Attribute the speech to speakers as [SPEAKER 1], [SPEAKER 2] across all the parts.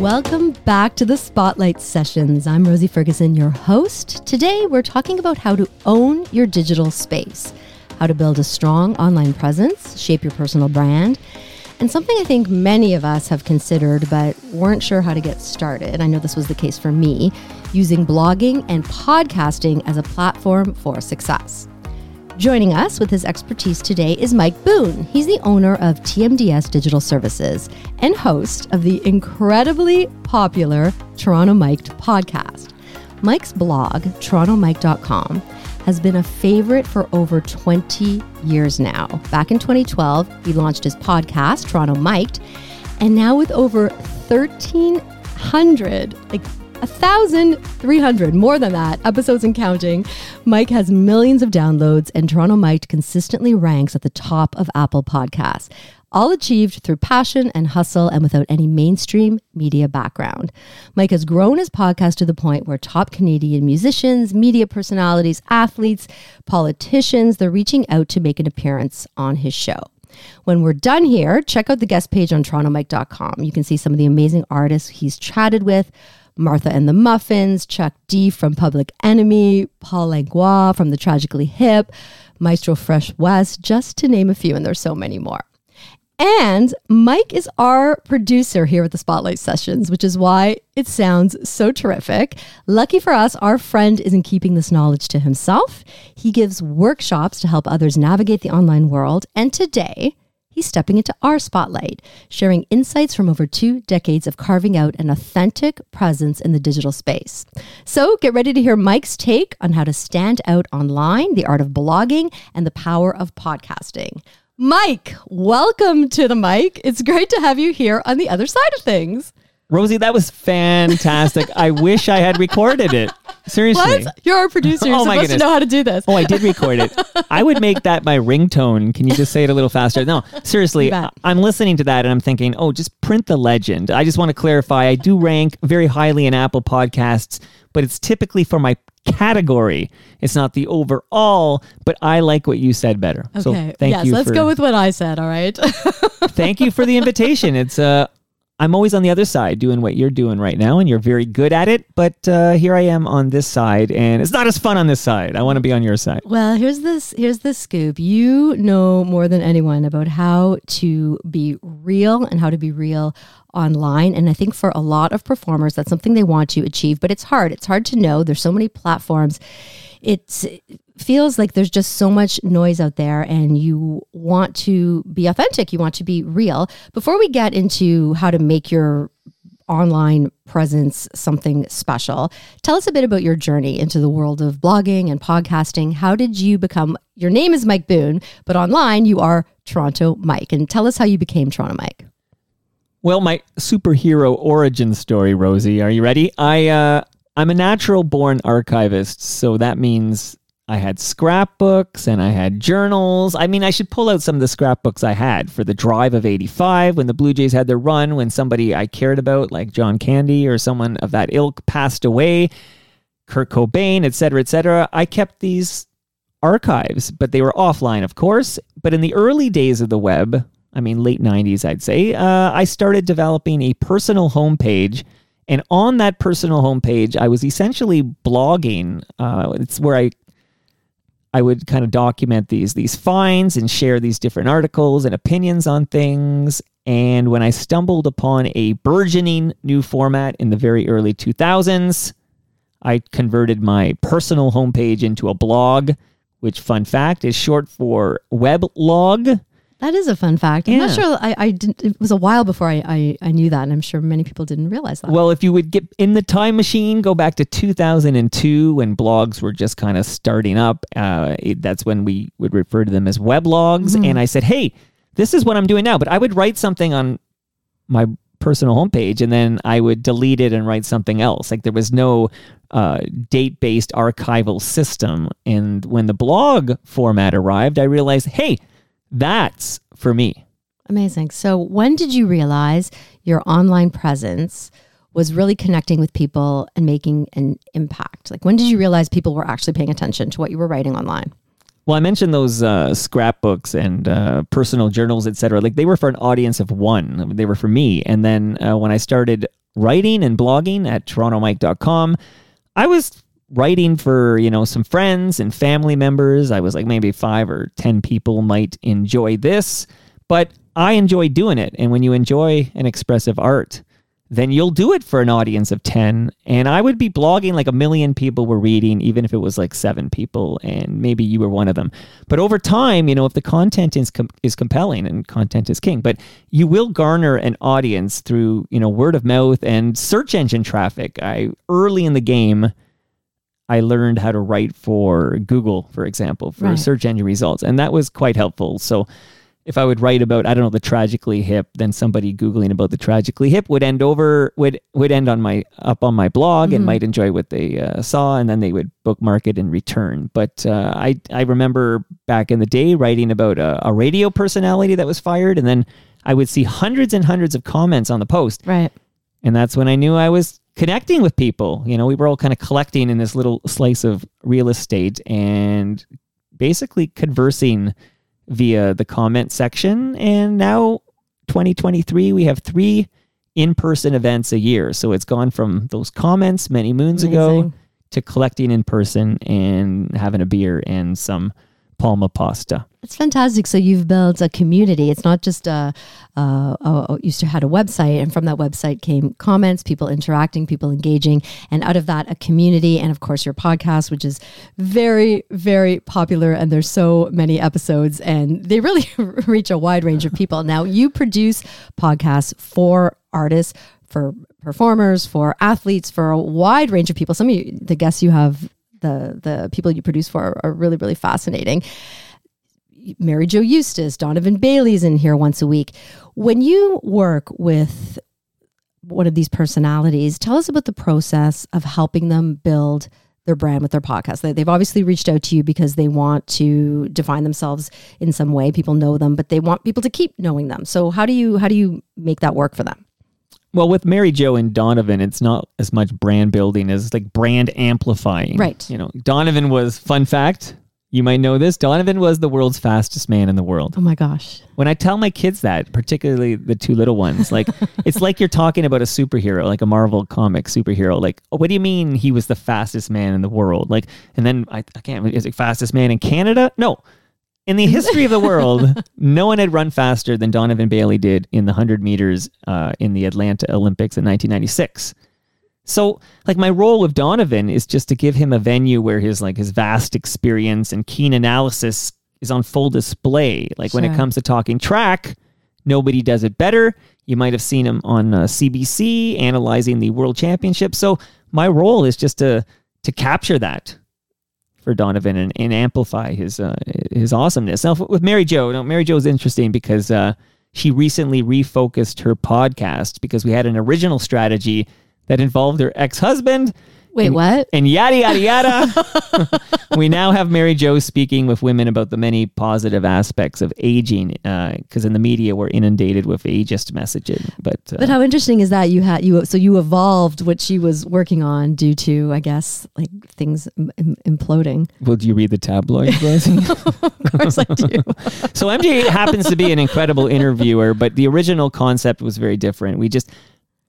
[SPEAKER 1] Welcome back to the Spotlight Sessions. I'm Rosie Ferguson, your host. Today, we're talking about how to own your digital space, how to build a strong online presence, shape your personal brand, and something I think many of us have considered but weren't sure how to get started. I know this was the case for me, using blogging and podcasting as a platform for success. Joining us with his expertise today is Mike Boon. He's the owner of TMDS Digital Services and host of the incredibly popular Toronto Mike'd podcast. Mike's blog, torontomike.com, has been a favorite for over 20 years now. Back in 2012, he launched his podcast, Toronto Mike'd, and now with over 1,300, like 1,300, more than that, episodes and counting. Mike has millions of downloads, and Toronto Mike consistently ranks at the top of Apple Podcasts, all achieved through passion and hustle and without any mainstream media background. Mike has grown his podcast to the point where top Canadian musicians, media personalities, athletes, politicians, they're reaching out to make an appearance on his show. When we're done here, check out the guest page on torontomike.com. You can see some of the amazing artists he's chatted with Martha and the Muffins, Chuck D from Public Enemy, Paul Langlois from The Tragically Hip, Maestro Fresh Wes, just to name a few, and there's so many more. And Mike is our producer here at the Spotlight Sessions, which is why it sounds so terrific. Lucky for us, our friend isn't keeping this knowledge to himself. He gives workshops to help others navigate the online world. And today, he's stepping into our spotlight, sharing insights from over two decades of carving out an authentic presence in the digital space. So get ready to hear Mike's take on how to stand out online, the art of blogging, and the power of podcasting. Mike, welcome to the mic. It's great to have you here on the other side of things.
[SPEAKER 2] Rosie, that was fantastic. I wish I had recorded it. Seriously.
[SPEAKER 1] What? You're our producer. You're
[SPEAKER 2] Oh, my
[SPEAKER 1] supposed to know how to do this.
[SPEAKER 2] Oh, I did record it. I would make that my ringtone. Can you just say it a little faster? No, seriously, I'm listening to that and I'm thinking, oh, just print the legend. I just want to clarify I do rank very highly in Apple Podcasts, but it's typically for my category. It's not the overall, but I like what you said better. So
[SPEAKER 1] Okay.
[SPEAKER 2] thank
[SPEAKER 1] yes,
[SPEAKER 2] you.
[SPEAKER 1] let's
[SPEAKER 2] for,
[SPEAKER 1] go with what I said. All right.
[SPEAKER 2] thank you for the invitation. It's uh I'm always on the other side doing what you're doing right now, and you're very good at it. But uh, here I am on this side, and it's not as fun on this side. I want to be on your side.
[SPEAKER 1] Well, here's this here's the scoop. You know more than anyone about how to be real and how to be real online. And I think for a lot of performers, that's something they want to achieve, but it's hard. It's hard to know. There's so many platforms. It's, it feels like there's just so much noise out there, and you want to be authentic. You want to be real. Before we get into how to make your online presence something special. Tell us a bit about your journey into the world of blogging and podcasting. How did you become your name is Mike Boon, but online you are Toronto Mike. And tell us how you became Toronto Mike.
[SPEAKER 2] Well, my superhero origin story, Rosie. Are you ready? I uh, I'm a natural born archivist, so that means I had scrapbooks and I had journals. I mean, I should pull out some of the scrapbooks I had for the drive of 85 when the Blue Jays had their run, when somebody I cared about, like John Candy or someone of that ilk, passed away, Kurt Cobain, et cetera, et cetera. I kept these archives, but they were offline, of course. But in the early days of the web, I mean, late 90s, I'd say, uh, I started developing a personal homepage. And on that personal homepage, I was essentially blogging. Uh, it's where I I would kind of document these these finds and share these different articles and opinions on things. And when I stumbled upon a burgeoning new format in the very early 2000s, I converted my personal homepage into a blog, which, fun fact, is short for weblog.
[SPEAKER 1] That is a fun fact. I'm not sure I, I didn't it was a while before I, I, I knew that, and I'm sure many people didn't realize that.
[SPEAKER 2] Well, if you would get in the time machine, go back to 2002 when blogs were just kind of starting up. Uh, it- that's when we would refer to them as weblogs. And I said, hey, this is what I'm doing now. But I would write something on my personal homepage and then I would delete it and write something else. Like there was no uh, date based archival system. And when the blog format arrived, I realized, hey, that's for me.
[SPEAKER 1] Amazing. So, when did you realize your online presence was really connecting with people and making an impact? Like, when did you realize people were actually paying attention to what you were writing online?
[SPEAKER 2] Well, I mentioned those uh, scrapbooks and uh, personal journals, etc. Like they were for an audience of one. They were for me. And then uh, when I started writing and blogging at torontomike.com. I was writing for, you know, some friends and family members. I was like maybe 5 or 10 people might enjoy this, but I enjoy doing it. And when you enjoy an expressive art, then you'll do it for an audience of 10 and i would be blogging like a million people were reading even if it was like seven people and maybe you were one of them but over time you know if the content is com- is compelling and content is king but you will garner an audience through you know word of mouth and search engine traffic i early in the game I learned how to write for Google, for example, for
[SPEAKER 1] Right.
[SPEAKER 2] search engine results, and that was quite helpful. So, if I would write about I don't know the tragically hip, then somebody googling about the tragically hip would end over would would end on my up on my blog and might enjoy what they uh, saw, and then they would bookmark it and return. But uh, I I remember back in the day writing about a, a radio personality that was fired, and then I would see hundreds and hundreds of comments on the post,
[SPEAKER 1] Right.
[SPEAKER 2] and that's when I knew I was connecting with people. You know, we were all kind of collecting in this little slice of real estate and basically conversing via the comment section. And now, 2023, we have three in person events a year. So it's gone from those comments many moons ago to collecting in person and having a beer and some palma pasta.
[SPEAKER 1] It's fantastic. So you've built a community. It's not just a, a, a, a used to had a website, and from that website came comments, people interacting, people engaging, and out of that, a community, and of course your podcast, which is very, very popular. And there's so many episodes, and they really reach a wide range of people. Now you produce podcasts for artists. For performers, for athletes, for a wide range of people. Some of you, the guests you have, the the people you produce for, are, are really really fascinating. Mary Jo Eustace, Donovan Bailey's in here once a week. When you work with one of these personalities, tell us about the process of helping them build their brand with their podcast. They- They've obviously reached out to you because they want to define themselves in some way. People know them, but they want people to keep knowing them. So how do you how do you make that work for them?
[SPEAKER 2] Well, with Mary Jo and Donovan, it's not as much brand building as like brand amplifying.
[SPEAKER 1] Right.
[SPEAKER 2] You know, Donovan was, fun fact, you might know this, Donovan was the world's fastest man in the world.
[SPEAKER 1] Oh my gosh.
[SPEAKER 2] When I tell my kids that, particularly the two little ones, like it's like you're talking about a superhero, like a Marvel comic superhero. Like, oh, what do you mean he was the fastest man in the world? Like, and then I, I can't, is it fastest man in Canada? No. In the history of the world, no one had run faster than Donovan Bailey did in the 100 meters uh, in the Atlanta Olympics in 1996. So, like my role with Donovan is just to give him a venue where his like his vast experience and keen analysis is on full display. Like when it comes to talking track, nobody does it better. You might have seen him on uh, CBC analyzing the World Championship. So my role is just to to capture that for Donovan and, and amplify his uh, his awesomeness. Now with Mary Jo, Mary Jo is interesting because uh, she recently refocused her podcast because we had an original strategy that involved her ex husband.
[SPEAKER 1] Wait, what?
[SPEAKER 2] And yada yada yada. we now have Mary Jo speaking with women about the many positive aspects of aging, because in the media we're inundated with ageist messaging. But, uh,
[SPEAKER 1] But how interesting is that you had you so you evolved what she was working on due to I guess like things im- im- imploding.
[SPEAKER 2] will you read the tabloids?
[SPEAKER 1] Of course I do.
[SPEAKER 2] so MJ happens to be an incredible interviewer, but the original concept was very different. We just,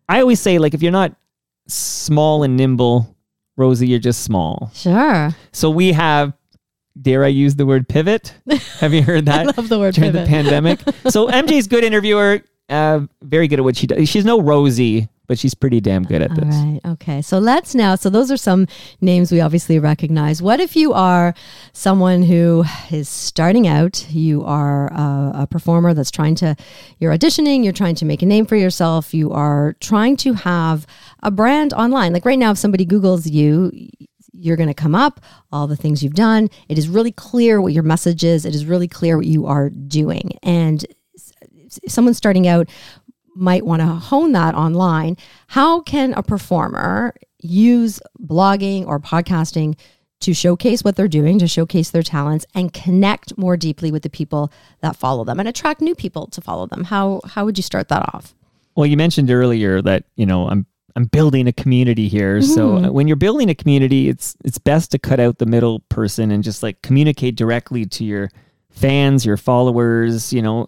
[SPEAKER 2] I always say, like, if you're not small and nimble, Rosie, you're just small.
[SPEAKER 1] Sure.
[SPEAKER 2] So we have, dare I use the word pivot? Have you heard
[SPEAKER 1] I
[SPEAKER 2] that
[SPEAKER 1] love the word
[SPEAKER 2] during
[SPEAKER 1] pivot.
[SPEAKER 2] the pandemic? so MJ's good interviewer, uh, very good at what she does. She's no Rosie, but she's pretty damn good at
[SPEAKER 1] All
[SPEAKER 2] this.
[SPEAKER 1] right. Okay. So let's now. So those are some names we obviously recognize. What if you are someone who is starting out? You are a, a performer that's trying to. You're auditioning. You're trying to make a name for yourself. You are trying to have a brand online. Like right now, if somebody Google's you. You're going to come up, all the things you've done. It is really clear what your message is. It is really clear what you are doing. And someone starting out might want to hone that online. How can a performer use blogging or podcasting to showcase what they're doing, to showcase their talents, and connect more deeply with the people that follow them and attract new people to follow them? How how would you start that off?
[SPEAKER 2] Well, you mentioned earlier that you know I'm I'm building a community here. So uh, when you're building a community, it's it's best to cut out the middle person and just like communicate directly to your fans, your followers. You know,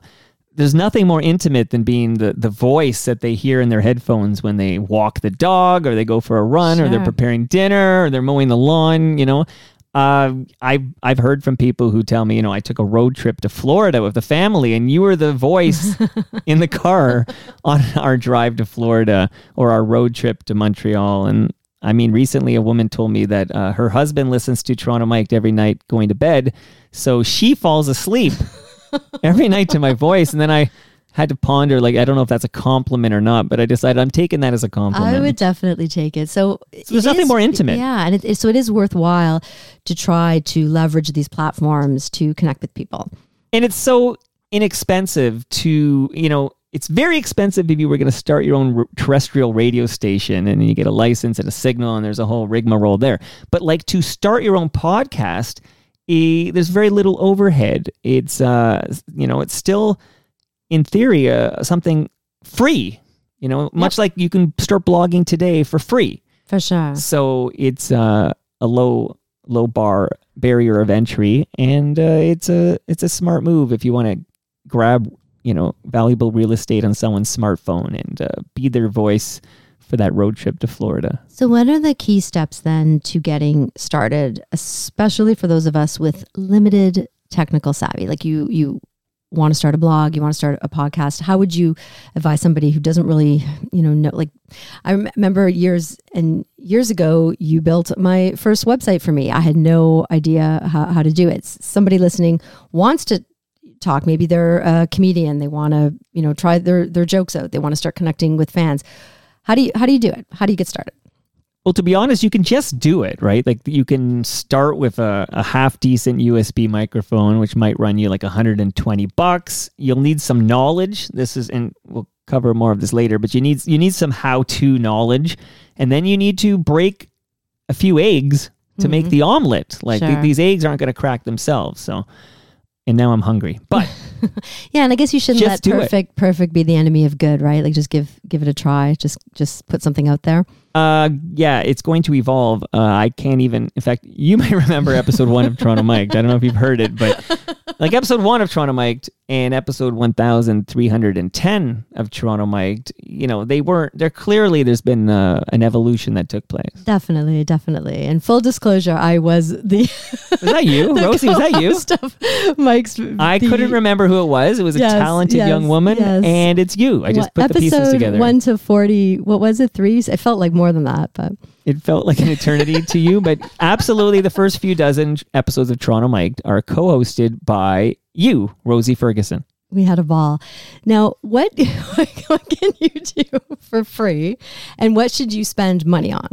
[SPEAKER 2] there's nothing more intimate than being the, the voice that they hear in their headphones when they walk the dog or they go for a run or they're preparing dinner or they're mowing the lawn, you know. Uh, I've I've heard from people who tell me, you know, I took a road trip to Florida with the family, and you were the voice in the car on our drive to Florida or our road trip to Montreal. And I mean, recently a woman told me that uh, her husband listens to Toronto Mike every night going to bed, so she falls asleep every night to my voice, and then I had to ponder like I don't know if that's a compliment or not, but I decided I'm taking that as a compliment.
[SPEAKER 1] I would definitely take it. So,
[SPEAKER 2] So there's
[SPEAKER 1] it
[SPEAKER 2] nothing
[SPEAKER 1] is-
[SPEAKER 2] more intimate.
[SPEAKER 1] Yeah, and it, so it is worthwhile to try to leverage these platforms to connect with people.
[SPEAKER 2] and it's so inexpensive to you know it's very expensive if you were going to start your own r- terrestrial radio station and you get a license and a signal and there's a whole rigmarole there but like to start your own podcast eh, there's very little overhead. It's uh you know it's still in theory uh, something free you know much like you can start blogging today for free.
[SPEAKER 1] For sure.
[SPEAKER 2] so it's uh, a low low bar barrier of entry, and uh, it's a it's a smart move if you want to grab you know valuable real estate on someone's smartphone and uh, be their voice for that road trip to Florida.
[SPEAKER 1] So, what are the key steps then to getting started, especially for those of us with limited technical savvy? Like you, you want to start a blog, you want to start a podcast. How would you advise somebody who doesn't really, you know, know? Like, I rem- remember years and years ago, you built my first website for me. I had no idea how, how to do it. Somebody listening wants to talk. Maybe they're a comedian. They want to, you know, try their their jokes out. They want to start connecting with fans. How do you how do you do it? How do you get started?
[SPEAKER 2] Well, to be honest, you can just do it, right? Like you can start with a, a half decent USB microphone, which might run you like 120 bucks. You'll need some knowledge. This is, and we'll cover more of this later, but you need you need some how-to knowledge, and then you need to break a few eggs to make mm-hmm. the omelet. Like th- these eggs aren't going to crack themselves. So, and now I'm hungry, but
[SPEAKER 1] Yeah, and I guess you shouldn't let
[SPEAKER 2] do it.
[SPEAKER 1] perfect perfect be the enemy of good, right? Like just give give it a try. Just just put something out there.
[SPEAKER 2] Uh, yeah, it's going to evolve. Uh, I can't even. In fact, you may remember episode one of Toronto Mike'd. I don't know if you've heard it, but like episode one of Toronto Mike'd and episode one thousand three hundred and ten of Toronto Mike'd, you know, they weren't. They're clearly there's been uh, an evolution that took place.
[SPEAKER 1] Definitely, definitely. And full disclosure, I was the
[SPEAKER 2] Was that you, Rosie? Was that you?
[SPEAKER 1] Mike's.
[SPEAKER 2] I
[SPEAKER 1] the-
[SPEAKER 2] couldn't remember who it was. It was a talented
[SPEAKER 1] yes,
[SPEAKER 2] young woman,
[SPEAKER 1] yes.
[SPEAKER 2] and it's you. I just
[SPEAKER 1] what-
[SPEAKER 2] put the pieces
[SPEAKER 1] episode
[SPEAKER 2] together.
[SPEAKER 1] One to forty. What was it? Three. It felt like more than that, but
[SPEAKER 2] It felt like an eternity to you, but absolutely the first few dozen episodes of Toronto Mike'd are co-hosted by you, Rosie Ferguson.
[SPEAKER 1] we had a ball. Now, what what can you do for free, and what should you spend money on?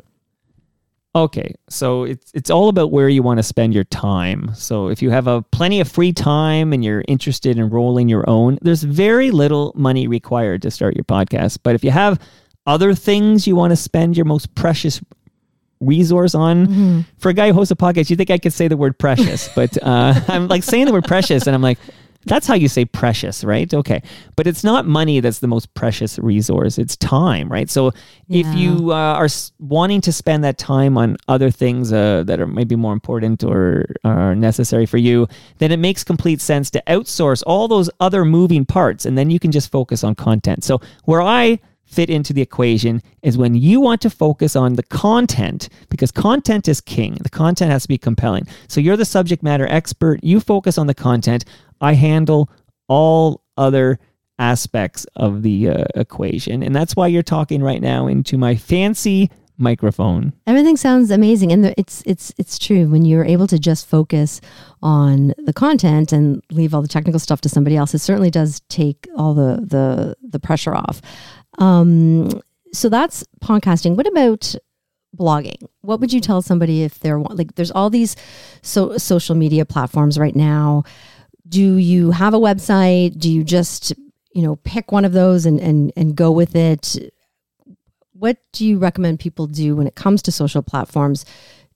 [SPEAKER 2] Okay, so it's it's all about where you want to spend your time. So if you have a plenty of free time and you're interested in rolling your own, there's very little money required to start your podcast. But if you have other things you want to spend your most precious resource on, for a guy who hosts a podcast, you think I could say the word precious, but uh, I'm like saying the word precious, and I'm like. That's how you say precious, right? Okay. But it's not money that's the most precious resource. It's time, right? So if you uh, are wanting to spend that time on other things uh, that are maybe more important or are necessary for you, then it makes complete sense to outsource all those other moving parts and then you can just focus on content. So where I fit into the equation is when you want to focus on the content because content is king. The content has to be compelling. So you're the subject matter expert, you focus on the content. I handle all other aspects of the uh, equation. And that's why you're talking right now into my fancy microphone.
[SPEAKER 1] Everything sounds amazing, and it's it's it's true. When you're able to just focus on the content and leave all the technical stuff to somebody else, it certainly does take all the the the pressure off. Um, so that's podcasting. What about blogging? What would you tell somebody if they're like? There's all these so social media platforms right now. Do you have a website? Do you just you know pick one of those and and and go with it? what do you recommend people do when it comes to social platforms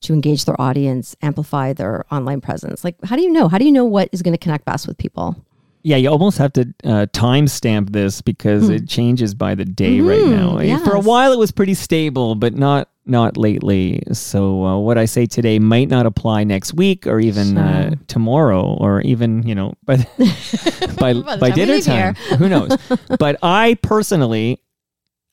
[SPEAKER 1] to engage their audience, amplify their online presence? Like, how do you know? How do you know what is going to connect best with people?
[SPEAKER 2] Yeah, you almost have to uh, timestamp this because it changes by the day right
[SPEAKER 1] Mhm,
[SPEAKER 2] now. Eh, For a while, it was pretty stable, but not not lately. So uh, what I say today might not apply next week, or even uh, tomorrow, or even you know, by by,
[SPEAKER 1] By
[SPEAKER 2] by dinner time. Who knows? but I personally.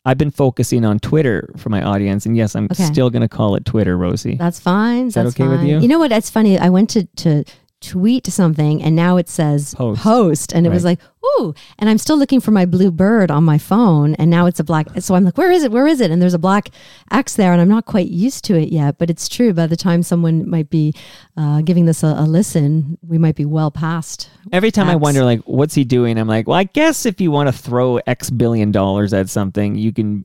[SPEAKER 2] I've been focusing on Twitter for my audience, and yes, I'm
[SPEAKER 1] Okay.
[SPEAKER 2] still going to call it Twitter, Rosie.
[SPEAKER 1] That's fine.
[SPEAKER 2] that
[SPEAKER 1] That's
[SPEAKER 2] okay with you?
[SPEAKER 1] You know what? That's funny. I went to to tweet something and now it says
[SPEAKER 2] Post.
[SPEAKER 1] and it was like ooh and i'm still looking for my blue bird on my phone and now it's a black so i'm like where is it where is it and there's a black x there and i'm not quite used to it yet but it's true by the time someone might be uh, giving this a, a listen we might be well past
[SPEAKER 2] Every time I
[SPEAKER 1] X.
[SPEAKER 2] wonder, like, what's he doing? I'm like, well, I guess if you want to throw X billion dollars at something, you can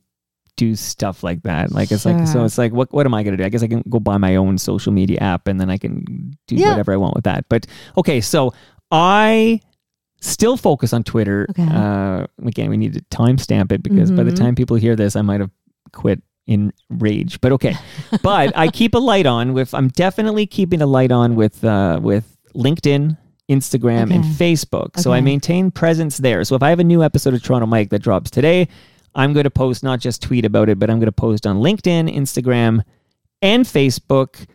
[SPEAKER 2] do stuff like that. Like, it's like, so it's like, what, what am I going to do? I guess I can go buy my own social media app and then I can do
[SPEAKER 1] Yeah.
[SPEAKER 2] whatever I want with that. But okay, so I still focus on Twitter.
[SPEAKER 1] Okay.
[SPEAKER 2] Uh, again, we need to timestamp it because by the
[SPEAKER 1] Mhm.
[SPEAKER 2] time people hear this, I might have quit in rage. But okay, but I keep a light on with. I'm definitely keeping a light on with uh, with LinkedIn, Instagram, and
[SPEAKER 1] Okay.
[SPEAKER 2] Facebook. So I maintain presence there. So if I have a new episode of Toronto Mike that drops today, I'm going to post not just tweet about it, but I'm going to post on LinkedIn, Instagram, and Facebook,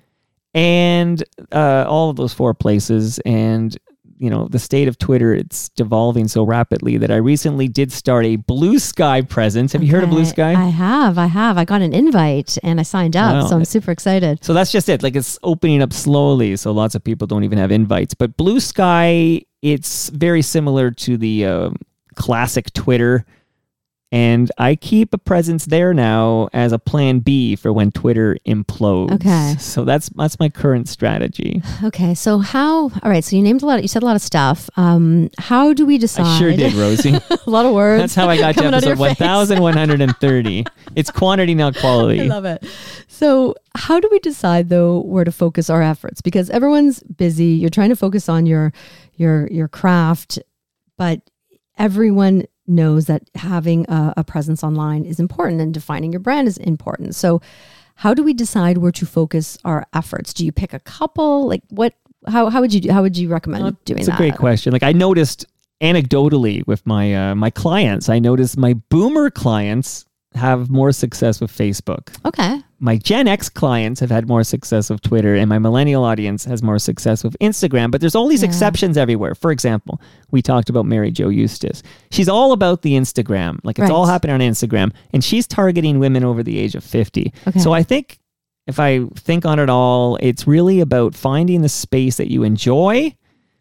[SPEAKER 2] and uh, all of those four places. And you know, the state of Twitter, it's devolving so rapidly that I recently did start a Blue Sky presence. Have you heard of Blue Sky?
[SPEAKER 1] i have i have i got an invite and i signed up
[SPEAKER 2] Wow.
[SPEAKER 1] so i'm super excited
[SPEAKER 2] So that's just it. Like it's opening up slowly. So lots of people don't even have invites. But Blue Sky, it's very similar to the um classic Twitter. And I keep a presence there now as a plan B for when Twitter implodes.
[SPEAKER 1] Okay.
[SPEAKER 2] So that's that's my current strategy.
[SPEAKER 1] okay so how all right so you named a lot you said a lot of stuff um how do we decide
[SPEAKER 2] I sure did, Rosie.
[SPEAKER 1] a lot of words
[SPEAKER 2] That's how I got to episode 1130. It's quantity, not quality.
[SPEAKER 1] I love it. So, how do we decide though where to focus our efforts? Because everyone's busy. You're trying to focus on your your your craft, but everyone knows that having a, a presence online is important and defining your brand is important. So, how do we decide where to focus our efforts? Do you pick a couple? Like what? How how would you do, how would you recommend doing
[SPEAKER 2] It's a great question. Like I noticed anecdotally with my uh, my clients, I noticed my boomer clients have more success with Facebook.
[SPEAKER 1] Okay.
[SPEAKER 2] My Gen X clients have had more success with Twitter, and my millennial audience has more success with Instagram. But there's all these
[SPEAKER 1] Yeah.
[SPEAKER 2] exceptions everywhere. For example, we talked about Mary Jo Eustace. She's all about the Instagram. Like it's all happening on Instagram, and she's targeting women over the age of 50.
[SPEAKER 1] Okay.
[SPEAKER 2] So I think if I think on it all, it's really about finding the space that you enjoy.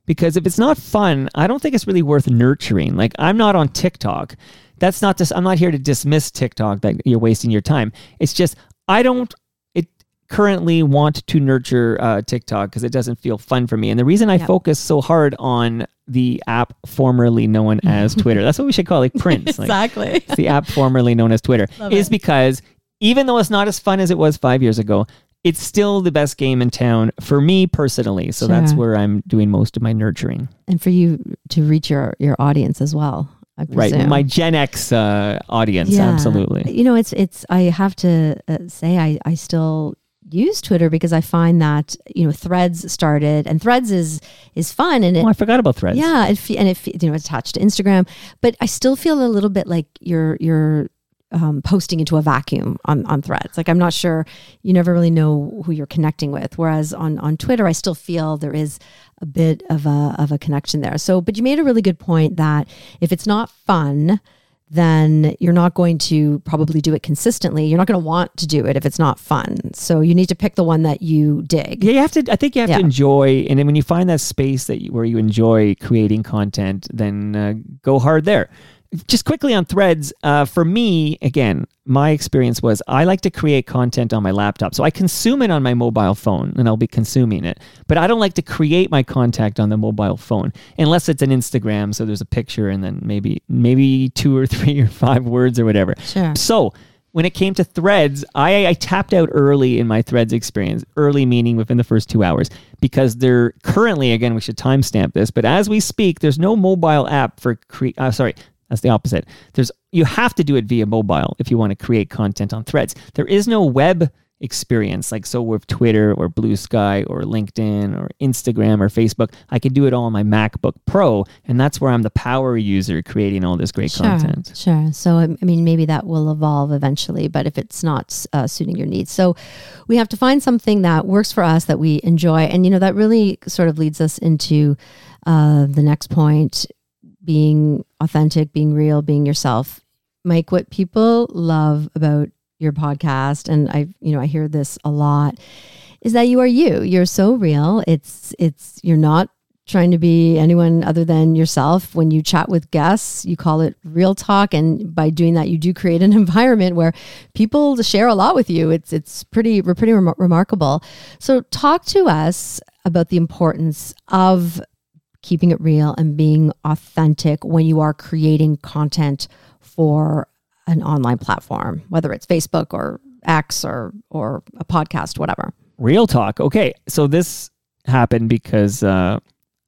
[SPEAKER 2] Because if it's not fun, I don't think it's really worth nurturing. Like I'm not on TikTok. That's not just I'm not here to dismiss TikTok that you're wasting your time. It's just I don't it currently want to nurture uh, TikTok because it doesn't feel fun for me. And the reason I
[SPEAKER 1] Yep.
[SPEAKER 2] focus so hard on the app formerly known as Twitter, that's what we should call it, like Prince. Like,
[SPEAKER 1] Exactly.
[SPEAKER 2] it's the app formerly known as Twitter,
[SPEAKER 1] Love
[SPEAKER 2] is
[SPEAKER 1] it.
[SPEAKER 2] because even though it's not as fun as it was five years ago, it's still the best game in town for me personally. So that's where I'm doing most of my nurturing.
[SPEAKER 1] and for you to reach your your audience as well.
[SPEAKER 2] Right. My Gen X uh, audience,
[SPEAKER 1] Yeah.
[SPEAKER 2] absolutely.
[SPEAKER 1] You know, it's it's. I have to uh, say, I I still use Twitter because I find that you know Threads started, and Threads is is fun, and it
[SPEAKER 2] Oh, I forgot about threads.
[SPEAKER 1] yeah, it and it you know it's attached to Instagram, but I still feel a little bit like you're you're um, posting into a vacuum on on Threads. Like I'm not sure you never really know who you're connecting with. Whereas on on Twitter, I still feel there is a bit of a of a connection there. So, but you made a really good point that if it's not fun. Then you're not going to probably do it consistently. You're not going to want to do it if it's not fun. So you need to pick the one that you dig.
[SPEAKER 2] Yeah, you have to. I think you have
[SPEAKER 1] Yeah.
[SPEAKER 2] to enjoy, and then when you find that space that you, where you enjoy creating content, then uh, go hard there. Just quickly on Threads, uh, for me, again, my experience was I like to create content on my laptop, so I consume it on my mobile phone, and I'll be consuming it. But I don't like to create my contact on the mobile phone unless it's an Instagram, so there's a picture and then maybe maybe two or three or five words or whatever.
[SPEAKER 1] Sure.
[SPEAKER 2] So when it came to threads, I, I tapped out early in my threads experience, early meaning within the first two hours, because they're currently, again, we should timestamp this, but as we speak, there's no mobile app for cre- uh, sorry, that's the opposite. There's you have to do it via mobile if you want to create content on threads. There is no web experience. Like so with Twitter or Blue Sky or LinkedIn or Instagram or Facebook, I can do it all on my MacBook Pro, and that's where I'm the power user creating all this great
[SPEAKER 1] Sure,
[SPEAKER 2] content.
[SPEAKER 1] sure. So, I I mean, maybe that will evolve eventually, but if it's not uh, suiting your needs. So, we have to find something that works for us that we enjoy. And, you know, that really sort of leads us into uh, the next point being authentic, being real, being yourself. Mike, what people love about your podcast, and I, you know, I hear this a lot, is that you are you. You're so real. It's, it's, you're not trying to be anyone other than yourself. When you chat with guests, you call it real talk, and by doing that, you do create an environment where people share a lot with you. It's it's pretty pretty rem- remarkable. So, talk to us about the importance of keeping it real and being authentic when you are creating content for an online platform, whether it's Facebook or X or or a podcast, whatever.
[SPEAKER 2] Real talk. Okay, so this happened because uh,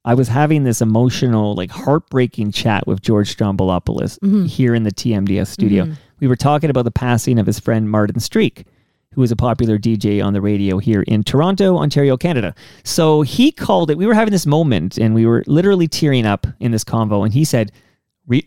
[SPEAKER 2] I was having this emotional, like heartbreaking chat with George Stroumboulopoulos here in the TMDS studio. We were talking about the passing of his friend Martin Streak, who was a popular DJ on the radio here in Toronto, Ontario, Canada. So he called it. We were having this moment, and we were literally tearing up in this convo. And he said,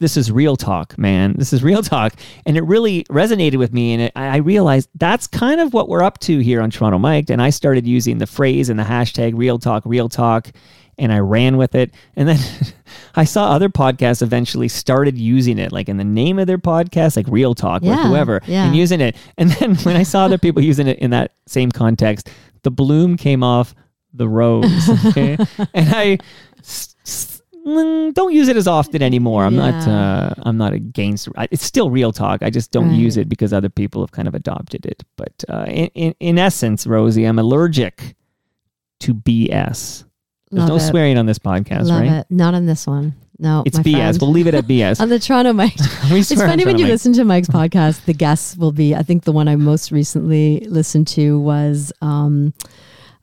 [SPEAKER 2] this is real talk, man. This is real talk. And it really resonated with me. And it, I I realized that's kind of what we're up to here on Toronto Mike. And I started using the phrase and the hashtag real talk, real talk. And I ran with it. And then I saw other podcasts eventually started using it, like in the name of their podcast, like real talk
[SPEAKER 1] Yeah,
[SPEAKER 2] with whoever,
[SPEAKER 1] yeah.
[SPEAKER 2] and using it. And then when I saw other people using it in that same context, the bloom came off the rose. Okay. and I s- s- mm, don't use it as often anymore. I'm not. Uh, I'm not against. It's still real talk. I just don't
[SPEAKER 1] Right.
[SPEAKER 2] use it because other people have kind of adopted it. But uh, in, in in essence, Rosie, I'm allergic to BS. There's
[SPEAKER 1] Love
[SPEAKER 2] no
[SPEAKER 1] it.
[SPEAKER 2] swearing on this podcast,
[SPEAKER 1] Love
[SPEAKER 2] right?
[SPEAKER 1] it. Not on this one. No,
[SPEAKER 2] It's
[SPEAKER 1] my
[SPEAKER 2] BS.
[SPEAKER 1] friend.
[SPEAKER 2] We'll leave it at BS.
[SPEAKER 1] on the Toronto Mike.
[SPEAKER 2] we
[SPEAKER 1] It's
[SPEAKER 2] swear on
[SPEAKER 1] funny when
[SPEAKER 2] Toronto
[SPEAKER 1] you
[SPEAKER 2] Mike.
[SPEAKER 1] listen to Mike's podcast. The guests will be. I think the one I most recently listened to was um,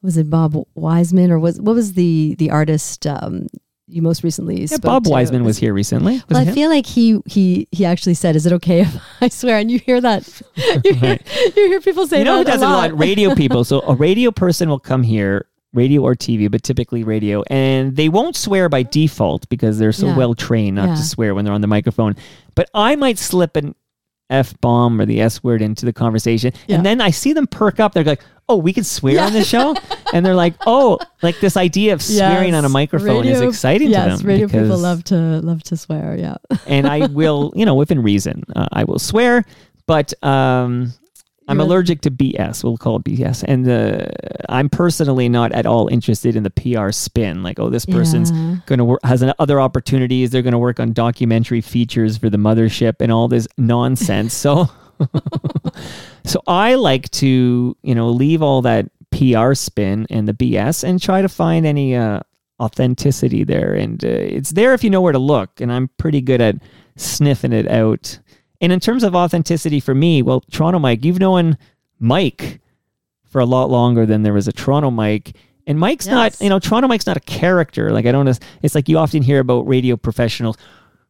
[SPEAKER 1] was it Bob Wiseman or was what was the the artist um, you most recently?
[SPEAKER 2] Yeah,
[SPEAKER 1] spoke
[SPEAKER 2] Bob
[SPEAKER 1] to?
[SPEAKER 2] Wiseman was here recently. Was
[SPEAKER 1] Well,
[SPEAKER 2] it
[SPEAKER 1] I
[SPEAKER 2] him?
[SPEAKER 1] feel like he he he actually said, "Is it okay if I swear?" And you hear that, you hear, you hear people say
[SPEAKER 2] you know who
[SPEAKER 1] that
[SPEAKER 2] does
[SPEAKER 1] a
[SPEAKER 2] it a
[SPEAKER 1] lot?
[SPEAKER 2] Radio people. So a radio person will come here, radio or TV, but typically radio, and they won't swear by default because they're so
[SPEAKER 1] Yeah.
[SPEAKER 2] well trained not
[SPEAKER 1] Yeah.
[SPEAKER 2] to swear when they're on the microphone. But I might slip an F bomb or the S word into the conversation.
[SPEAKER 1] Yeah.
[SPEAKER 2] And then I see them perk up. They're like, oh, we can swear on this show? and they're like, oh, like this idea of swearing on a
[SPEAKER 1] Yes.
[SPEAKER 2] microphone is exciting
[SPEAKER 1] yes,
[SPEAKER 2] to them.
[SPEAKER 1] radio people love to love to swear. Yeah,
[SPEAKER 2] and I will, you know, within reason, uh, I will swear, but um, I'm allergic to BS. We'll call it BS, and uh, I'm personally not at all interested in the PR spin. Like, oh, this person's
[SPEAKER 1] Yeah.
[SPEAKER 2] going to work has an, other opportunities. They're going to work on documentary features for the mothership and all this nonsense. so, so I like to, you know, leave all that PR spin and the BS and try to find any uh, authenticity there. And uh, it's there if you know where to look. And I'm pretty good at sniffing it out. And in terms of authenticity for me, well, Toronto Mike, you've known Mike for a lot longer than there was a Toronto Mike. And Mike's not, you know, Toronto Mike's not a character. Like I don't, it's like you often hear about radio professionals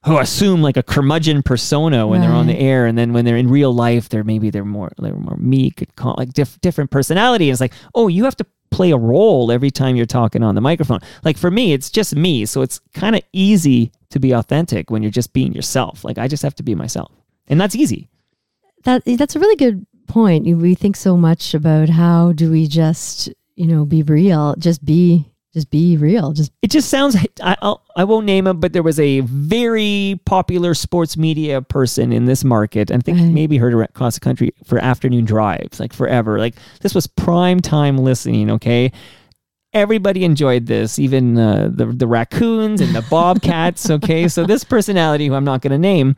[SPEAKER 2] who assume like a curmudgeon persona when they're on the air, and then when they're in real life, they're maybe they're more they're more meek, and calm, like diff- different personality. And it's like, oh, you have to play a role every time you're talking on the microphone. Like for me, it's just me, so it's kind of easy to be authentic when you're just being yourself. Like I just have to be myself, and that's easy.
[SPEAKER 1] that that's a really good point. We think so much about how do we just you know be real, just be just be real, just
[SPEAKER 2] It just sounds. I I'll, I won't name him, but there was a very popular sports media person in this market. I think
[SPEAKER 1] Right.
[SPEAKER 2] maybe heard across the country for afternoon drives, like forever. Like this was prime time listening. Okay, everybody enjoyed this, even uh, the the raccoons and the bobcats. okay, so this personality, who I'm not going to name,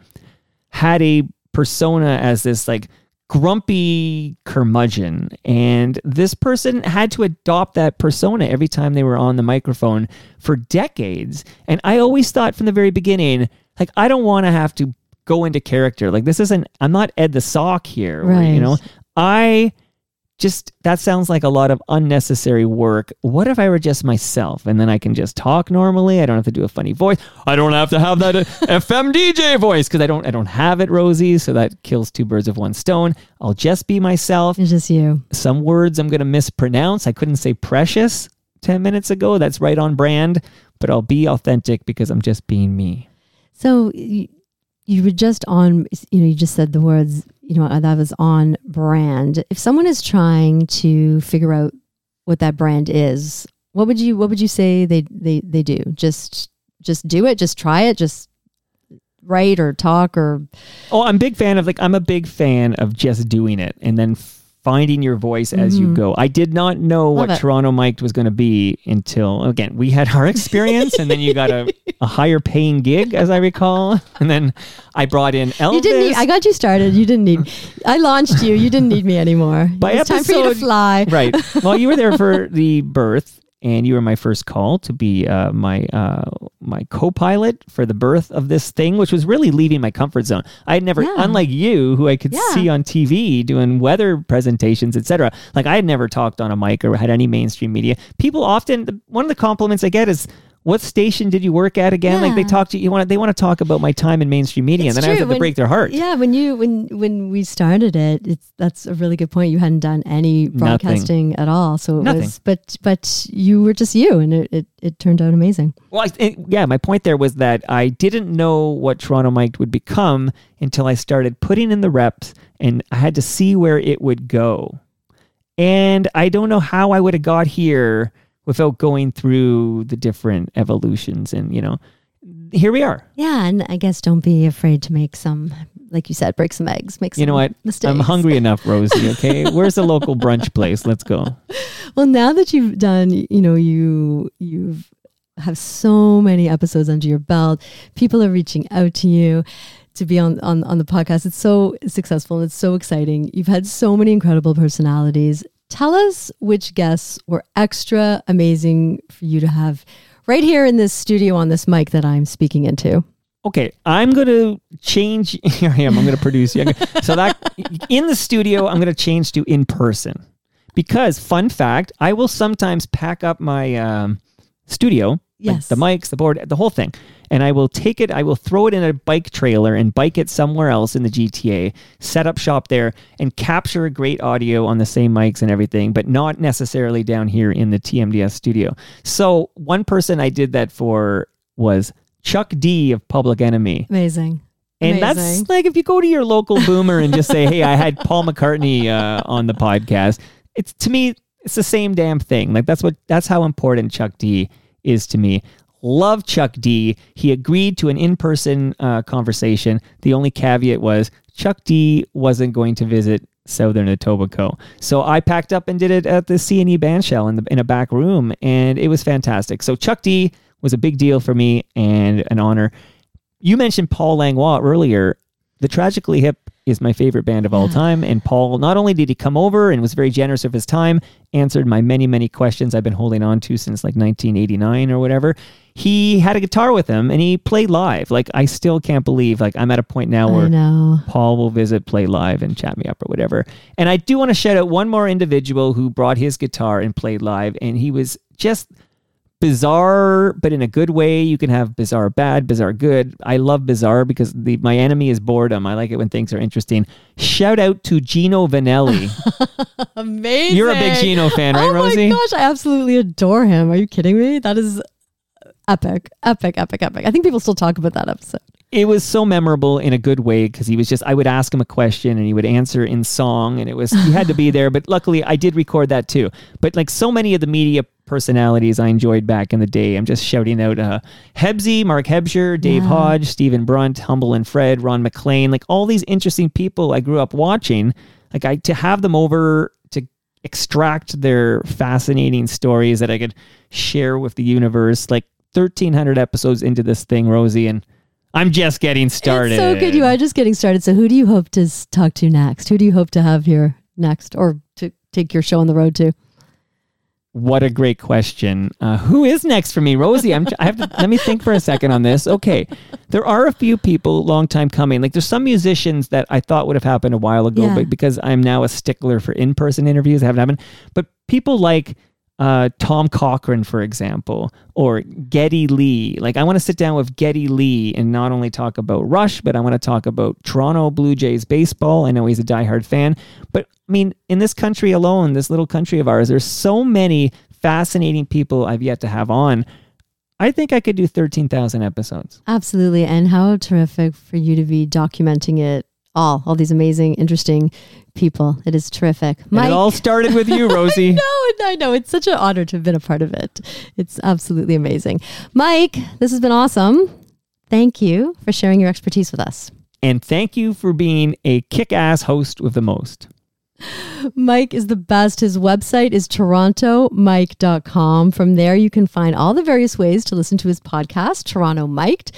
[SPEAKER 2] had a persona as this like grumpy curmudgeon. And this person had to adopt that persona every time they were on the microphone for decades. And i always thought from the very beginning like i don't want to have to go into character. Like this isn't i'm not ed the sock here or, you know? I just that sounds like a lot of unnecessary work. What if I were just myself and then I can just talk normally? I don't have to do a funny voice. I don't have to have that uh, FM DJ voice because I don't I don't have it, Rosie. So that kills two birds with one stone. I'll just be myself.
[SPEAKER 1] It's just you.
[SPEAKER 2] Some words I'm going to mispronounce. I couldn't say precious 10 minutes ago. That's right on brand, but I'll be authentic because I'm just being me.
[SPEAKER 1] So you, were just on, you know, you just said the words, you know, that was on brand. If someone is trying to figure out what that brand is, what would you what would you say they they they do? Just just do it, just try it, just write or talk or
[SPEAKER 2] Oh, I'm big fan of like I'm a big fan of just doing it and then finding your voice as you
[SPEAKER 1] Mhm.
[SPEAKER 2] go. I did not know
[SPEAKER 1] Love
[SPEAKER 2] what
[SPEAKER 1] it.
[SPEAKER 2] Toronto Mike'd was going to be until again we had our experience, and then you got a, a higher paying gig, as I recall, and then I brought in Elvis.
[SPEAKER 1] you didn't need, I got you started. You didn't need I launched you. You didn't need me anymore.
[SPEAKER 2] By
[SPEAKER 1] it's time for you to
[SPEAKER 2] episode-
[SPEAKER 1] fly.
[SPEAKER 2] right. Well, you were there for the birth, and you were my first call to be uh, my uh, my co-pilot for the birth of this thing, which was really leaving my comfort zone. I had never,
[SPEAKER 1] Yeah.
[SPEAKER 2] unlike you, who I could
[SPEAKER 1] Yeah.
[SPEAKER 2] see on TV doing weather presentations, etc. Like I had never talked on a mic or had any mainstream media. People often, one of the compliments I get is. What station did you work at again? Like they talk to you want they want to talk about my time in mainstream media,
[SPEAKER 1] It's
[SPEAKER 2] and then I
[SPEAKER 1] true.
[SPEAKER 2] have to break their heart.
[SPEAKER 1] Yeah, when you when when we started it, it's that's a really good point. You hadn't done any broadcasting at all, so it
[SPEAKER 2] Nothing.
[SPEAKER 1] was. But but you were just you, and it it, it turned out amazing.
[SPEAKER 2] Well, I, it- yeah, my point there was that I didn't know what Toronto Mike would become until I started putting in the reps and I had to see where it would go. And I don't know how I would have got here without going through the different evolutions. And, you know, here we are.
[SPEAKER 1] Yeah, and I guess don't be afraid to make some, like you said, break some eggs, make some
[SPEAKER 2] You know what?
[SPEAKER 1] mistakes.
[SPEAKER 2] I'm hungry enough, Rosie. Okay. Where's the local brunch place? Let's go.
[SPEAKER 1] Well, now that you've done, you know, you you've have so many episodes under your belt. People are reaching out to you to be on on on the podcast. It's so successful and it's so exciting. You've had so many incredible personalities. Tell us which guests were extra amazing for you to have right here in this studio on this mic that I'm speaking into.
[SPEAKER 2] Okay, I'm going to change. Here I am. I'm going to produce you. So that in the studio, I'm going to change to in person because, fun fact, I will sometimes pack up my um, studio, like
[SPEAKER 1] Yes.
[SPEAKER 2] the mics, the board, the whole thing, and I will take it. I will throw it in a bike trailer and bike it somewhere else in the GTA, set up shop there, and capture a great audio on the same mics and everything, but not necessarily down here in the TMDS studio. So one person I did that for was Chuck D of Public Enemy.
[SPEAKER 1] Amazing.
[SPEAKER 2] And
[SPEAKER 1] Amazing.
[SPEAKER 2] that's like if you go to your local boomer and just say, "Hey, I had Paul McCartney uh, on the podcast." It's to me, it's the same damn thing. Like that's what that's how important Chuck D is to me. Love Chuck D. He agreed to an in-person uh, conversation. The only caveat was Chuck D wasn't going to visit Southern Etobicoke, so I packed up and did it at the C and E Bandshell in the in a back room, and it was fantastic. So Chuck D was a big deal for me and an honor. You mentioned Paul Langlois earlier. The Tragically Hip is my favorite band of all
[SPEAKER 1] mm.
[SPEAKER 2] time. And Paul, not only did he come over and was very generous of his time, answered my many, many questions I've been holding on to since like 1989 or whatever, he had a guitar with him and he played live. Like, I still can't believe, like, I'm at a point now where. Paul will visit, play live, and chat me up or whatever. And I do want to shout out one more individual who brought his guitar and played live, and he was just bizarre, but in a good way. You can have bizarre bad, bizarre good. I love bizarre because the my enemy is boredom. I like it when things are interesting. Shout out to Gino Vannelli.
[SPEAKER 1] Amazing.
[SPEAKER 2] You're a big Gino fan, right,
[SPEAKER 1] oh
[SPEAKER 2] Rosie?
[SPEAKER 1] Oh my gosh, I absolutely adore him. Are you kidding me? That is epic, epic, epic, epic. I think people still talk about that episode.
[SPEAKER 2] it was so memorable in a good way because he was just I would ask him a question and he would answer in song and it was he had to be there but luckily I did record that too but like so many of the media personalities I enjoyed back in the day I'm just shouting out uh Hebsy Mark Hebsher Dave
[SPEAKER 1] Yeah.
[SPEAKER 2] Hodge Stephen Brunt Humble and Fred Ron MacLean like all these interesting people I grew up watching like I to have them over to extract their fascinating stories that I could share with the universe like 1300 episodes into this thing Rosie and I'm just getting started.
[SPEAKER 1] It's so good. You are just getting started. So, who do you hope to talk to next? Who do you hope to have here next, or to take your show on the road to?
[SPEAKER 2] What a great question. Uh, who is next for me, Rosie? I'm. I have to let me think for a second on this. Okay, there are a few people, long time coming. Like there's some musicians that I thought would have happened a while ago,
[SPEAKER 1] Yeah.
[SPEAKER 2] but because I'm now a stickler for in-person interviews, haven't happened. But people like uh, Tom Cochrane, for example, or Geddy Lee. Like I want to sit down with Geddy Lee and not only talk about Rush, but I want to talk about Toronto Blue Jays baseball. I know he's a diehard fan, but I mean, in this country alone, this little country of ours, there's so many fascinating people I've yet to have on. I think I could do 13,000 episodes.
[SPEAKER 1] Absolutely. And how terrific for you to be documenting it all, all these amazing, interesting people. It is terrific.
[SPEAKER 2] And it all started with you, Rosie.
[SPEAKER 1] No, I know. It's such an honor to have been a part of it. It's absolutely amazing. Mike, this has been awesome. Thank you for sharing your expertise with us.
[SPEAKER 2] And thank you for being a kick ass host with the most.
[SPEAKER 1] Mike is the best. His website is torontomike.com. From there, you can find all the various ways to listen to his podcast, Toronto Mike'd.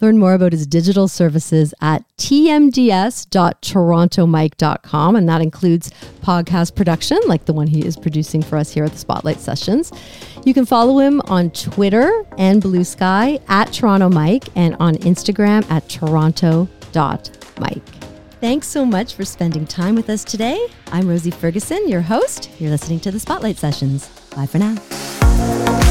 [SPEAKER 1] Learn more about his digital services at tmds.torontomike.com. And that includes podcast production, like the one he is producing for us here at the Spotlight Sessions. You can follow him on Twitter and Blue Sky at Toronto Mike and on Instagram at toronto.mike. Thanks so much for spending time with us today. I'm Rosie Ferguson, your host. You're listening to the Spotlight Sessions. Bye for now.